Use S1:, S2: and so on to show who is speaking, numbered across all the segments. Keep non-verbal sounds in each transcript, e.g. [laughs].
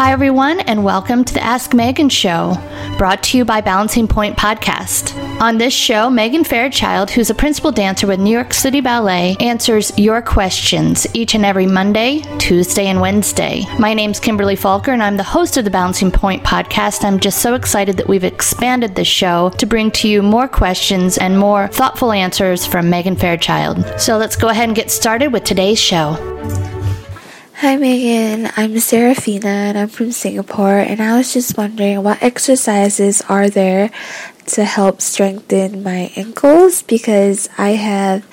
S1: Hi, everyone, and welcome to the Ask Megan Show, brought to you by Balancing Pointe Podcast. On this show, Megan Fairchild, who's a principal dancer with New York City Ballet, answers your questions each and every Monday, Tuesday, and Wednesday. My name's Kimberly Falker, and I'm the host of the Balancing Pointe Podcast. I'm just so excited that we've expanded the show to bring to you more questions and more thoughtful answers from Megan Fairchild. So let's go ahead and get started with today's show.
S2: Hi Megan, I'm Seraphina and I'm from Singapore and I was just wondering what exercises are there to help strengthen my ankles because I have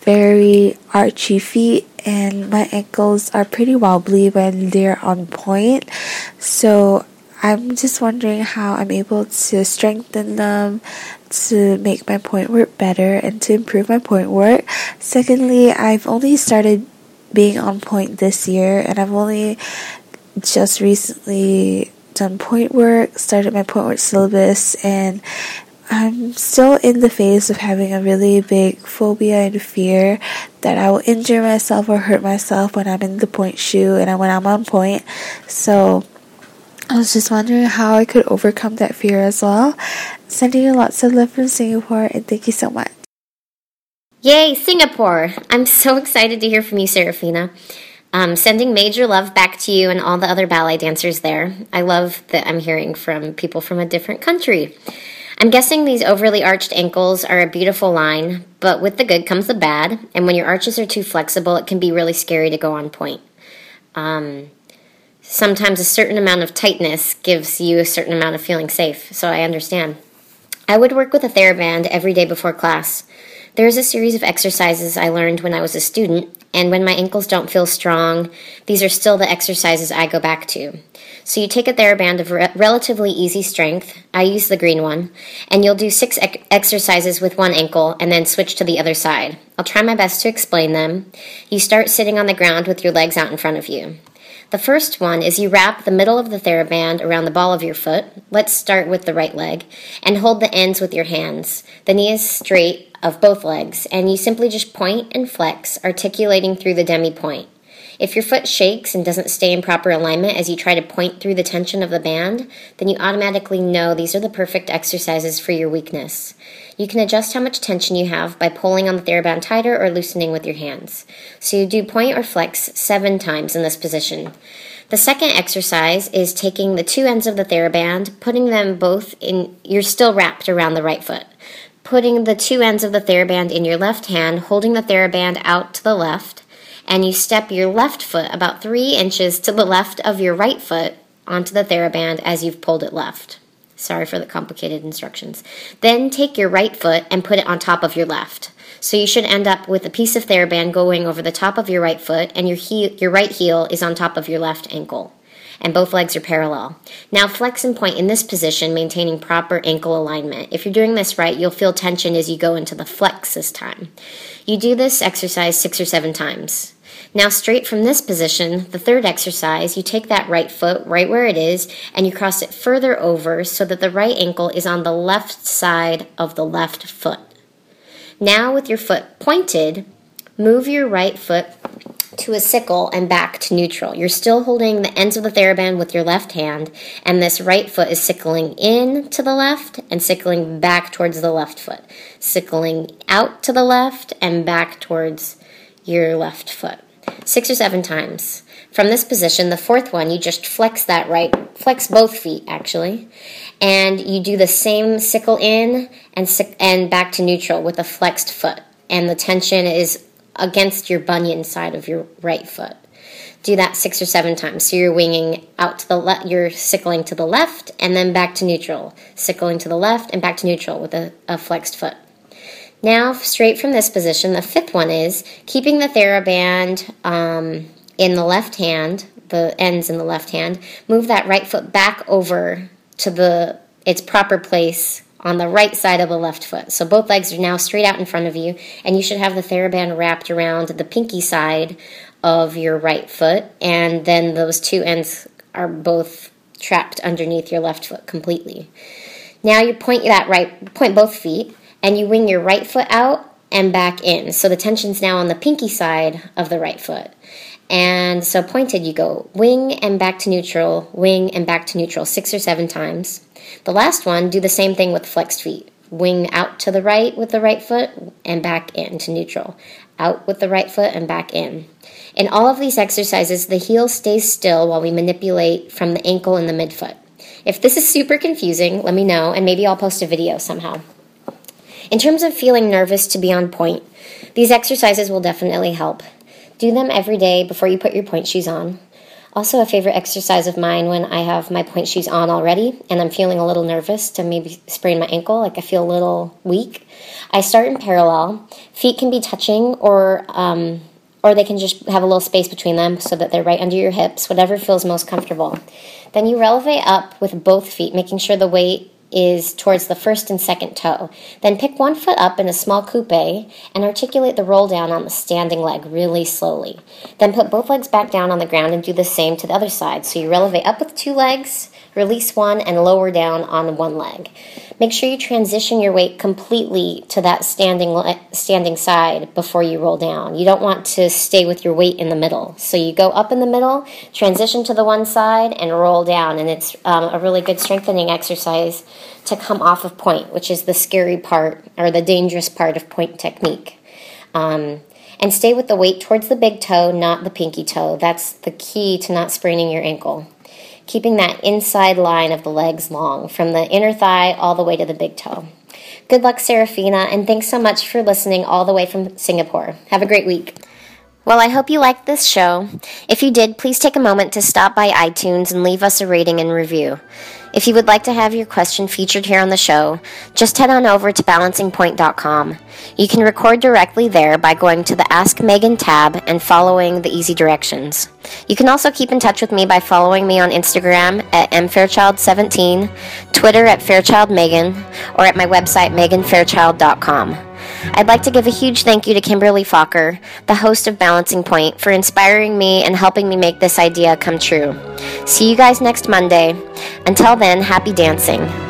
S2: very archy feet and my ankles are pretty wobbly when they're on pointe. So I'm just wondering how I'm able to strengthen them to make my pointe work better and to improve my pointe work. Secondly, I've only started being on pointe this year, and I've only just recently done pointe work, started my pointe work syllabus, and I'm still in the phase of having a really big phobia and fear that I will injure myself or hurt myself when I'm in the pointe shoe and when I'm on pointe. So I was just wondering how I could overcome that fear as well. Sending you lots of love from Singapore and thank you so much.
S3: Yay, Singapore! I'm so [laughs] excited to hear from you, Seraphina. Um, sending major love back to you and all the other ballet dancers there. I love that I'm hearing from people from a different country. I'm guessing these overly arched ankles are a beautiful line, but with the good comes the bad, and when your arches are too flexible, it can be really scary to go on pointe. Um, sometimes a certain amount of tightness gives you a certain amount of feeling safe, so I understand. I would work with a TheraBand every day before class. There is a series of exercises I learned when I was a student, and when my ankles don't feel strong, these are still the exercises I go back to. So you take a TheraBand of re- relatively easy strength, I use the green one, and you'll do six exercises with one ankle and then switch to the other side. I'll try my best to explain them. You start sitting on the ground with your legs out in front of you. The first one is you wrap the middle of the TheraBand around the ball of your foot. Let's start with the right leg and hold the ends with your hands. The knee is straight of both legs, and you simply just point and flex, articulating through the demi pointe. If your foot shakes and doesn't stay in proper alignment as you try to point through the tension of the band, then you automatically know these are the perfect exercises for your weakness. You can adjust how much tension you have by pulling on the TheraBand tighter or loosening with your hands. So you do point or flex seven times in this position. The second exercise is taking the two ends of the TheraBand, putting them both in, you're still wrapped around the right foot putting the two ends of the TheraBand in your left hand, holding the TheraBand out to the left, and you step your left foot about three inches to the left of your right foot onto the TheraBand as you've pulled it left. Sorry for the complicated instructions. Then take your right foot and put it on top of your left. So you should end up with a piece of TheraBand going over the top of your right foot, and your heel, your right heel is on top of your left ankle and both legs are parallel. Now flex and point in this position, maintaining proper ankle alignment. If you're doing this right, you'll feel tension as you go into the flex this time. You do this exercise six or seven times. Now, straight from this position, the third exercise, you take that right foot right where it is and you cross it further over so that the right ankle is on the left side of the left foot. Now, with your foot pointed, move your right foot to a sickle and back to neutral. You're still holding the ends of the TheraBand with your left hand, and this right foot is sickling in to the left and sickling back towards the left foot. Sickling out to the left and back towards your left foot. Six or seven times. From this position, the fourth one, you just flex that right, flex both feet actually, and you do the same sickle in and, and back to neutral with a flexed foot. And the tension is against your bunion side of your right foot. Do that six or seven times. So you're winging out to the left, you're sickling to the left and then back to neutral, sickling to the left and back to neutral with a, a flexed foot. Now, straight from this position, the fifth one is keeping the TheraBand um, in the left hand, the ends in the left hand. Move that right foot back over to the its proper place on the right side of the left foot. So both legs are now straight out in front of you, and you should have the TheraBand wrapped around the pinky side of your right foot, and then those two ends are both trapped underneath your left foot completely. Now you point that right, point both feet, and you wing your right foot out and back in. So the tension's now on the pinky side of the right foot. And so pointed, you go wing and back to neutral, wing and back to neutral six or seven times. The last one, do the same thing with flexed feet. Wing out to the right with the right foot and back in to neutral. Out with the right foot and back in. In all of these exercises, the heel stays still while we manipulate from the ankle and the midfoot. If this is super confusing, let me know and maybe I'll post a video somehow. In terms of feeling nervous to be on pointe, these exercises will definitely help. Do them every day before you put your pointe shoes on. Also, a favorite exercise of mine when I have my pointe shoes on already and I'm feeling a little nervous to maybe sprain my ankle, like I feel a little weak. I start in parallel. Feet can be touching or um, or they can just have a little space between them so that they're right under your hips, whatever feels most comfortable. Then you releve up with both feet, making sure the weight is towards the first and second toe. Then pick one foot up in a small coupe and articulate the roll down on the standing leg really slowly. Then put both legs back down on the ground and do the same to the other side. So you releve up with two legs, release one, and lower down on one leg. Make sure you transition your weight completely to that standing standing side before you roll down. You don't want to stay with your weight in the middle. So you go up in the middle, transition to the one side, and roll down. And it's um, a really good strengthening exercise to come off of pointe, which is the scary part or the dangerous part of pointe technique. Um, and stay with the weight towards the big toe, not the pinky toe. That's the key to not spraining your ankle keeping that inside line of the legs long, from the inner thigh all the way to the big toe. Good luck, Seraphina, and thanks so much for listening all the way from Singapore. Have a great week. Well, I hope you liked this show. If you did, please take a moment to stop by iTunes and leave us a rating and review. If you would like to have your question featured here on the show, just head on over to balancingpointe.com. You can record directly there by going to the Ask Megan tab and following the easy directions. You can also keep in touch with me by following me on Instagram at mfairchild17, Twitter at fairchildmegan, or at my website meganfairchild.com. I'd like to give a huge thank you to Kimberly Fokker, the host of Balancing Pointe, for inspiring me and helping me make this idea come true. See you guys next Monday. Until then, happy dancing.